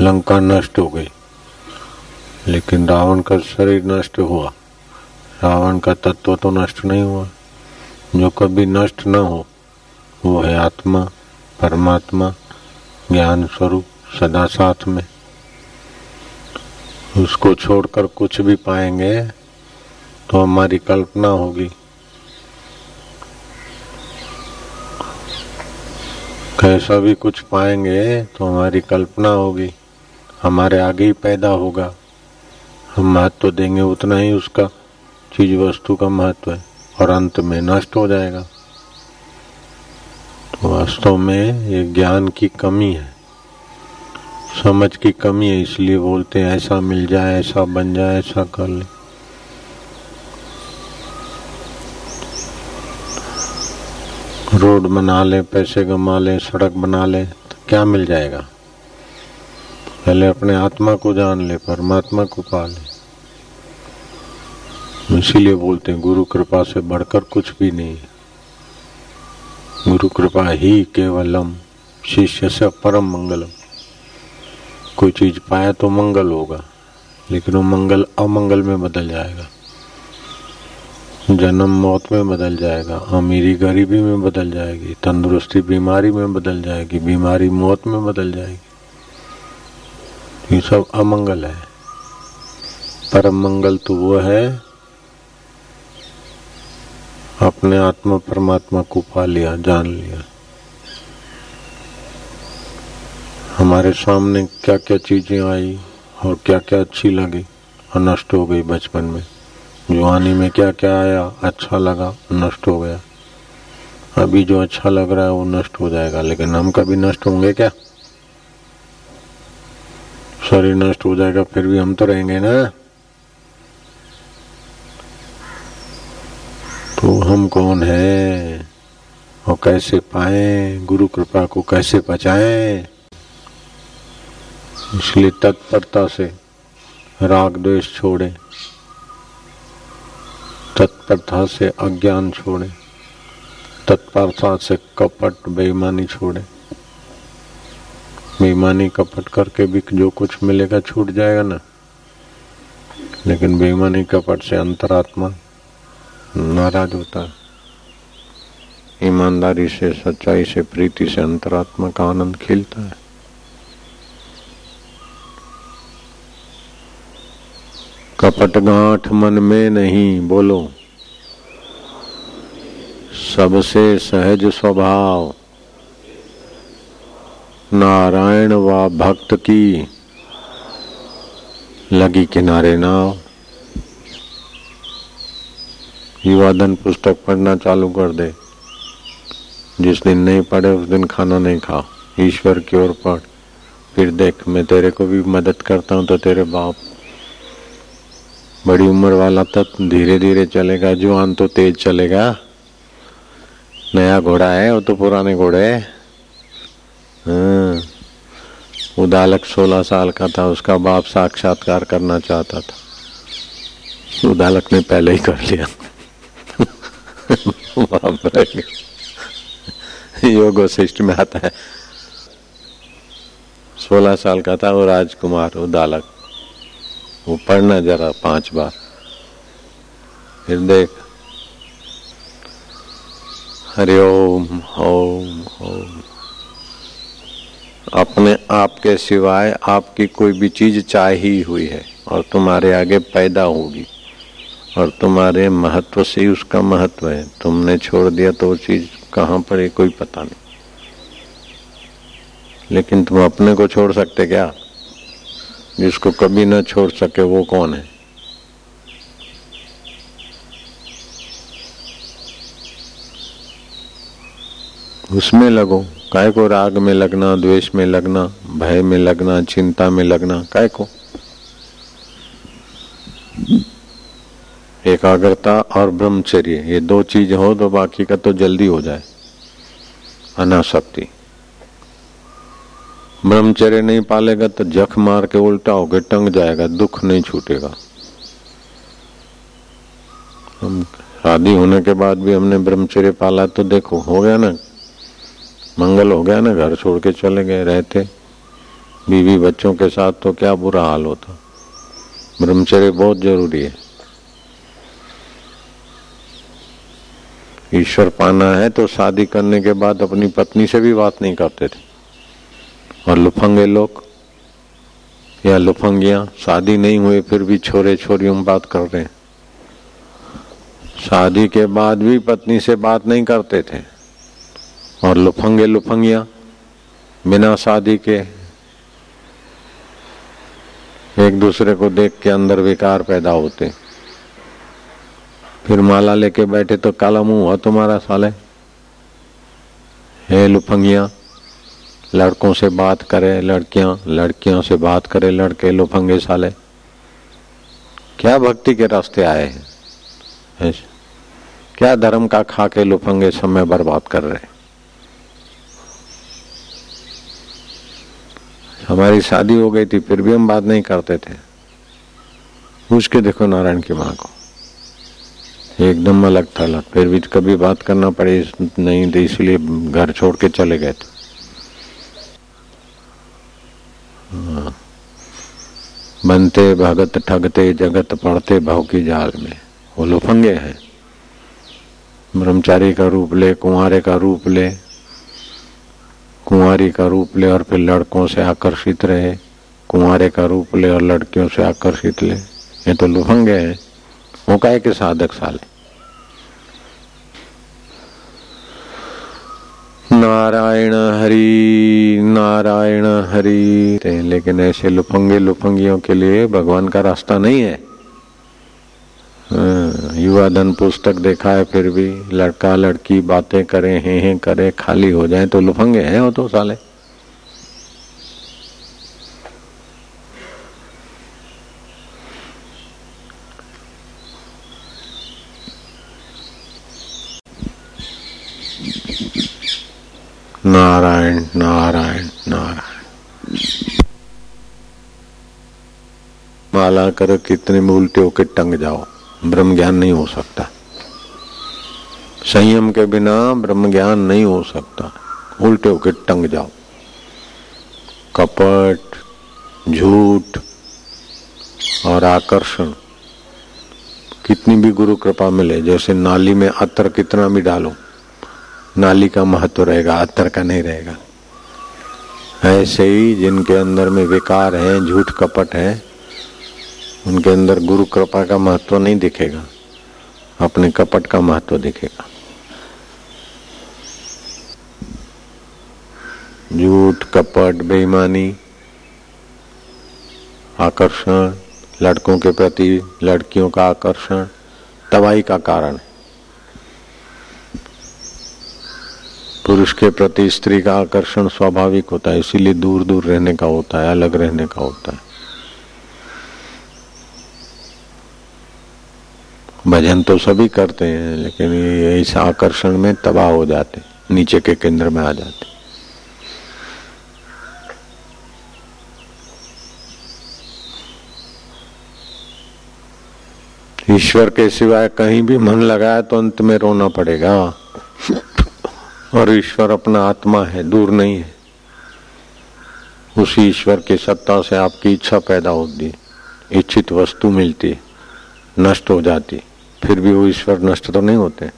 लंका नष्ट हो गई। लेकिन रावण का शरीर नष्ट हुआ। रावण का तत्व तो नष्ट नहीं हुआ। जो कभी नष्ट न हो, वो है आत्मा, परमात्मा, ज्ञान स्वरूप, सदा साथ में। उसको छोड़कर कुछ भी पाएँगे तो हमारी कल्पना होगी। कैसा भी कुछ पाएँगे तो हमारी कल्पना होगी। हमारे आगे ही पैदा होगा। हम महत्व देंगे, उतना ही उसका चीज़ वस्तु का महत्व है, और अंत में नष्ट हो जाएगा। तो वास्तव में ये ज्ञान की कमी है। समझ की कमी है, इसलिए बोलते हैं, ऐसा मिल जाए, ऐसा बन जाए, ऐसा कर ले। रोड बना ले, पैसे कमा ले, सड़क बना ले तो क्या मिल जाएगा? पहले अपने आत्मा को जान ले, परमात्मा को पा ले। इसीलिए बोलते हैं, गुरु कृपा से बढ़कर कुछ भी नहीं। गुरु कृपा ही केवलम, शिष्य से परम मंगलम। कोई चीज़ पाया तो मंगल होगा, लेकिन वो मंगल अमंगल में बदल जाएगा। जन्म मौत में बदल जाएगा, अमीरी गरीबी में बदल जाएगी, तंदुरुस्ती बीमारी में बदल जाएगी, बीमारी मौत में बदल जाएगी। ये सब अमंगल है। परम मंगल तो वो है, अपने आत्मा परमात्मा को पा लिया, जान लिया। हमारे सामने क्या क्या चीज़ें आई और क्या क्या अच्छी लगी और नष्ट हो गई बचपन में। जवानी में क्या क्या आया अच्छा लगा, नष्ट हो गया। अभी जो अच्छा लग रहा है वो नष्ट हो जाएगा, लेकिन हम कभी नष्ट होंगे क्या? शरीर नष्ट हो जाएगा, फिर भी हम तो रहेंगे ना। तो हम कौन है? और कैसे पाए? गुरु कृपा को कैसे बचाए? इसलिए तत्परता से राग द्वेष छोड़े। तत्परता से अज्ञान छोड़े। तत्परता से कपट, बेईमानी छोड़े। बेईमानी कपट करके भी जो कुछ मिलेगा छूट जाएगा ना। लेकिन बेईमानी कपट से अंतरात्मा नाराज़ होता है। ईमानदारी से, सच्चाई से, प्रीति से अंतरात्मा का आनंद खिलता है। कपट गांठ मन में नहीं, बोलो। सबसे सहज स्वभाव नारायण व भक्त की। लगी किनारे नाव युवाधन पुस्तक पढ़ना चालू कर दे। जिस दिन नहीं पढ़े, उस दिन खाना नहीं खा ईश्वर की ओर पढ़। फिर देख, मैं तेरे को भी मदद करता हूँ तो तेरे बाप। बड़ी उम्र वाला तो धीरे धीरे चलेगा जवान तो तेज चलेगा। नया घोड़ा है, वो तो पुराने घोड़े। है हाँ। उदालक सोलह साल का था, उसका बाप साक्षात्कार करना चाहता था। उदालक ने पहले ही कर लिया। बाप योग वशिष्ठ में आता है। सोलह साल का था, वो राजकुमार उदालक। वो पढ़ना जरा पाँच बार। फिर देख। हरिओम ओम ओम ओम। अपने आप के सिवाय आपकी कोई भी चीज़ चाहिए हुई है और तुम्हारे आगे पैदा होगी। और तुम्हारे महत्व से ही उसका महत्व है। तुमने छोड़ दिया तो वो चीज़ कहाँ पर है कोई पता नहीं। लेकिन तुम अपने को छोड़ सकते क्या? जिसको कभी न छोड़ सके वो कौन है? उसमें लगो। काय को राग में लगना, द्वेष में लगना, भय में लगना, चिंता में लगना, काय को? एकाग्रता और ब्रह्मचर्य, ये दो चीज़ हो तो बाकी का तो जल्दी हो जाए। अनाशक्ति ब्रह्मचर्य नहीं पालेगा तो जख मार के उल्टा होकर टंग जाएगा, दुख नहीं छूटेगा। हम शादी होने के बाद भी हमने ब्रह्मचर्य पाला तो देखो, हो गया ना? मंगल हो गया ना, घर छोड़ के चले गए, रहते। बीवी बच्चों के साथ तो क्या बुरा हाल होता। ब्रह्मचर्य बहुत ज़रूरी है। ईश्वर पाना है तो शादी करने के बाद अपनी पत्नी से भी बात नहीं करते थे। और लुफंगे लोग या लुफंगियाँ शादी नहीं हुए फिर भी छोरे छोरियों में बात कर रहे हैं। शादी के बाद भी पत्नी से बात नहीं करते थे। और लुफंगे लुफंगिया बिना शादी के एक दूसरे को देख के अंदर विकार पैदा होते। फिर माला लेके बैठे तो काला मुँह हुआ तुम्हारा साले। हे लुफंगिया, लड़कों से बात करे, लड़कियाँ, लड़कियों से बात करे, लड़के लुफंगे साले। क्या भक्ति के रास्ते आए हैं? क्या धर्म का खा के लुफंगे समय बर्बाद कर रहे हमारी शादी हो गई थी, फिर भी हम बात नहीं करते थे। पूछ के देखो नारायण की माँ को। एकदम अलग था अलग फिर भी कभी बात करना पड़े, नहीं तो इसलिए घर छोड़ के चले गए थे। हाँ। बनते, भगत ठगते, जगत पढ़ते, भाव की जाल में। वो लुफंगे हैं। ब्रह्मचारी का रूप ले, कुंवारे का रूप ले। कुंवारी का रूप ले और फिर लड़कों से आकर्षित रहे। कुंवारे का रूप ले और लड़कियों से आकर्षित ले। ये तो लुफंगे हैं। वो कहे के साधक साले। नारायण हरि नारायण हरि। लेकिन ऐसे लुफंगे लुफंगियों के लिए भगवान का रास्ता नहीं है हाँ, युवा धन पुस्तक देखा है फिर भी, लड़का लड़की बातें करे, हैं हैं करे, खाली हो जाए तो लुफंगे हैं वो तो साले। नारायण नारायण नारायण। माला करो कितने में होके टंग जाओ। ब्रह्म ज्ञान नहीं हो सकता। संयम के बिना ब्रह्म ज्ञान नहीं हो सकता। उल्टे होके टंग जाओ। कपट, झूठ और आकर्षण, कितनी भी गुरु कृपा मिले, जैसे नाली में अतर कितना भी डालो, नाली का महत्व रहेगा, अतर का नहीं रहेगा। ऐसे ही जिनके अंदर में विकार है, झूठ कपट है उनके अंदर गुरु कृपा का महत्व नहीं दिखेगा, अपने कपट का महत्व दिखेगा। झूठ, कपट, बेईमानी, आकर्षण, लड़कों के प्रति लड़कियों का आकर्षण, तबाही का कारण है। पुरुष के प्रति स्त्री का आकर्षण स्वाभाविक होता है, इसीलिए दूर दूर रहने का होता है, अलग रहने का होता है। भजन तो सभी करते हैं, लेकिन ये इस आकर्षण में तबाह हो जाते नीचे के केंद्र में आ जाते ईश्वर के सिवाय कहीं भी मन लगाया तो अंत में रोना पड़ेगा। और ईश्वर अपना आत्मा है, दूर नहीं है। उसी ईश्वर की सत्ता से आपकी इच्छा पैदा होती इच्छित वस्तु मिलती नष्ट हो जाती फिर भी वो ईश्वर नष्ट तो नहीं होते।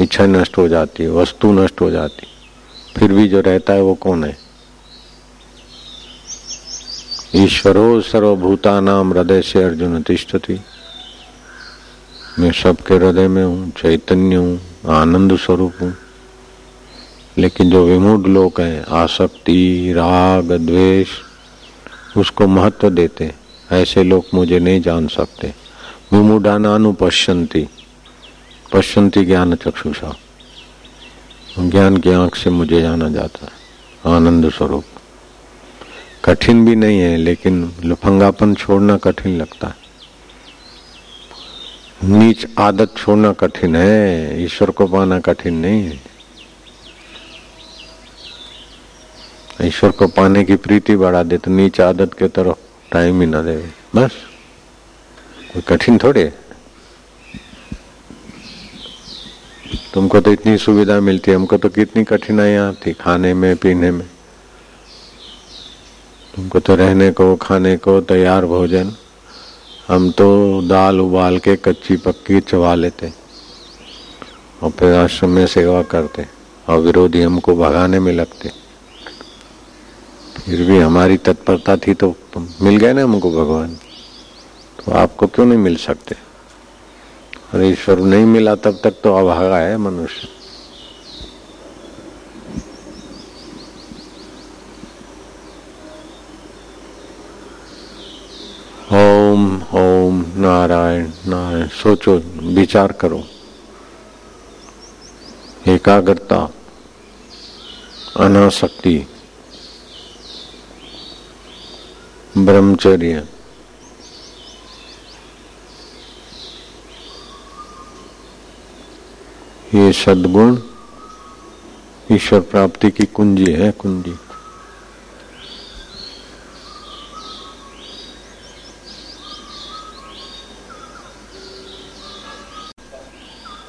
इच्छा नष्ट हो जाती है वस्तु नष्ट हो जाती। फिर भी जो रहता है वो कौन है? ईश्वरो सर्वभूता नाम हृदय से अर्जुन तिष्ठती। मैं सबके हृदय में हूँ, चैतन्य हूँ, आनंद स्वरूप हूँ। लेकिन जो विमूढ़ लोग हैं, आसक्ति, राग, द्वेष, उसको महत्व देते ऐसे लोग मुझे नहीं जान सकते। विमूढ़ानुपश्यंती पश्यंती ज्ञान चक्षुषा ज्ञान की आँख से मुझे जाना जाता है। आनंद स्वरूप। कठिन भी नहीं है, लेकिन लुफंगापन छोड़ना कठिन लगता है। नीच आदत छोड़ना कठिन है, ईश्वर को पाना कठिन नहीं है। ईश्वर को पाने की प्रीति बढ़ा दे तो नीच आदत के तरफ़ टाइम ही ना दे। बस। कोई कठिन थोड़े। तुमको तो इतनी सुविधा मिलती है, हमको तो कितनी कठिनाइयाँ थी खाने में, पीने में। तुमको तो रहने को, खाने को तैयार भोजन। हम तो दाल उबाल के कच्ची पक्की चबा लेते और फिर आश्रम में सेवा करते और विरोधी हमको भगाने में लगते। फिर भी हमारी तत्परता थी तो मिल गए ना हमको भगवान। तो आपको क्यों नहीं मिल सकते? और ईश्वर, नहीं मिला तब तक तो अभागा है मनुष्य। ओम ओम, नारायण नारायण, सोचो, विचार करो। एकाग्रता, अनासक्ति, ब्रह्मचर्य ये सदगुण, ईश्वर प्राप्ति की कुंजी है, कुंजी।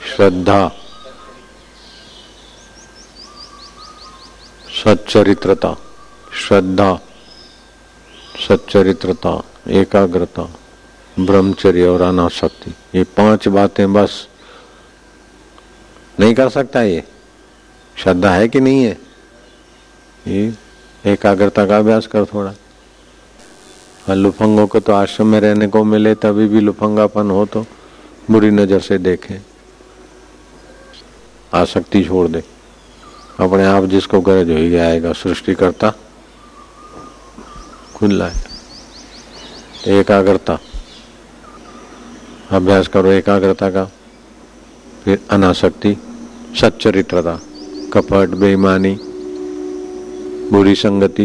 श्रद्धा, सच्चरित्रता श्रद्धा, सच्चरित्रता, एकाग्रता, ब्रह्मचर्य और अनाशक्ति ये पाँच बातें बस नहीं कर सकता ये। श्रद्धा है कि नहीं है? ये एकाग्रता का अभ्यास कर थोड़ा। और लुफंगों को तो आश्रम में रहने को मिले, तभी भी लुफंगापन हो तो बुरी नज़र से देखें। आसक्ति छोड़ दे। अपने आप जिसको गरज हो ही आएगा सृष्टि करता खुला है एकाग्रता। अभ्यास करो एकाग्रता का। फिर अनासक्ति, सच्चरित्रता, कपट, बेईमानी, बुरी संगति,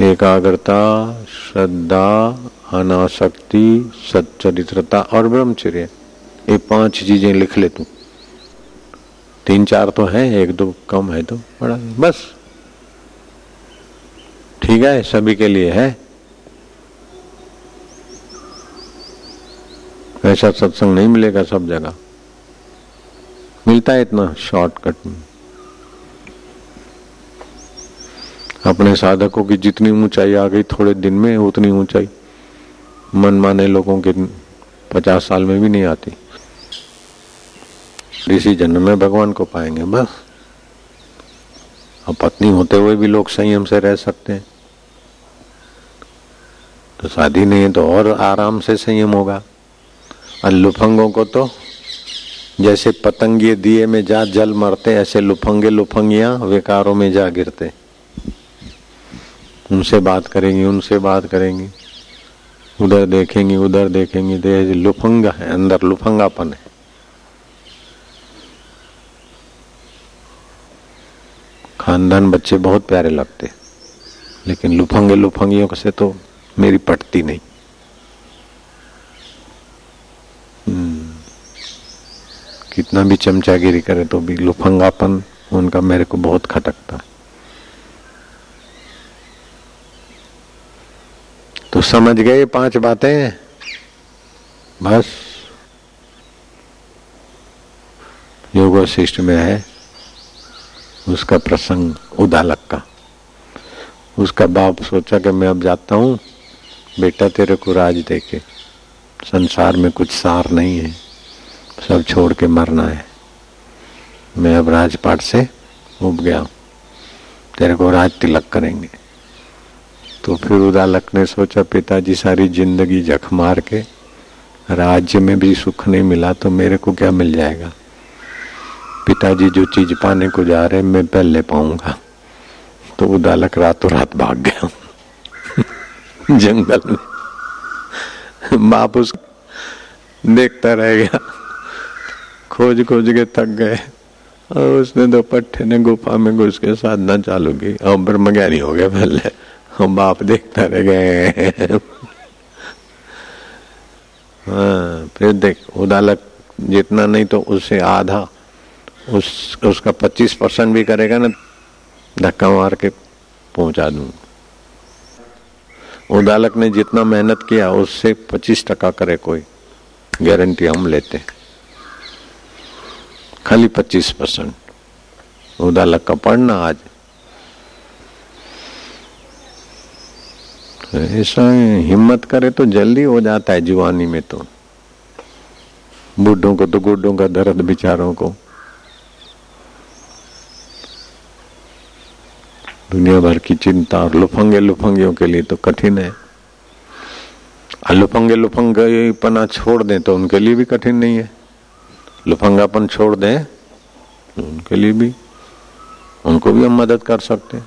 एकाग्रता, श्रद्धा, अनासक्ति, सच्चरित्रता और ब्रह्मचर्य, ये पाँच चीज़ें लिख ले तू। तीन चार तो है, एक दो कम है तो बड़ा बस। ठीक है, सभी के लिए है। ऐसा सत्संग नहीं मिलेगा सब जगह। मिलता है इतना शॉर्टकट में। अपने साधकों की जितनी ऊंचाई आ गई, थोड़े दिन में उतनी ऊंचाई। मन माने लोगों के पचास साल में भी नहीं आती। इसी जन्म में भगवान को पाएँगे, बस। अब पत्नी होते हुए भी लोग संयम से रह सकते हैं। तो शादी नहीं है तो और आराम से संयम होगा। और लुफंगों को तो जैसे पतंगे दिए में जा जल मरते, ऐसे लुफंगे लुफंगिया विकारों में जा गिरते। उनसे बात करेंगी, उनसे बात करेंगी। उधर देखेंगी उधर देखेंगी तो लुफंगा है, अंदर लुफंगापन है। खानदान बच्चे बहुत प्यारे लगते लेकिन लुफंगे लुफंगियों से तो मेरी पटती नहीं। कितना भी चमचागिरी करे तो भी लुफंगापन उनका मेरे को बहुत खटकता। तो समझ गए पाँच बातें? बस। योग वशिष्ठ में है उसका प्रसंग उदालक का। उसका बाप सोचा कि मैं अब जाता हूँ, बेटा तेरे को राज देके। संसार में कुछ सार नहीं है। सब छोड़ के मरना है। मैं अब राजपाट से उब गया हूँ। तेरे को राज तिलक करेंगे। तो फिर उदालक ने सोचा, पिताजी सारी ज़िंदगी जख मार के राज्य में भी सुख नहीं मिला तो मेरे को क्या मिल जाएगा? पिताजी जो चीज़ पाने को जा रहे मैं पहले पाऊँगा। तो उदालक रातों रात भाग गया जंगल में। बाप उस देखता रह गया। खोज खोज के थक गए। और उसने दो पट्टे ने गुफा में घुस के साधना चालू की। और ब्रह्म ज्ञानी हो गया पहले। हम बाप देखता रह गए। हाँ फिर देख, उदालक जितना नहीं तो उससे आधा, उस, उसका पच्चीस परसेंट भी करेगा ना, धक्का मार के पहुँचा दू। उदालक ने जितना मेहनत किया, उससे पच्चीस टका करे कोई। गारंटी हम लेते खाली पच्चीस परसेंट। उदालक का पढ़ना आज। ऐसा हिम्मत करे तो जल्दी हो जाता है जुआनी में तो। बूढ़ों को तो गुड्डों का दर्द, बिचारों को। दुनिया भर की चिंता और लुफंगे लुफंगियों के लिए तो कठिन है। लुफंगे लुफंगे पना छोड़ दें तो उनके लिए भी कठिन नहीं है। लुफंगापन छोड़ दें तो उनके लिए भी उनको भी हम मदद कर सकते हैं।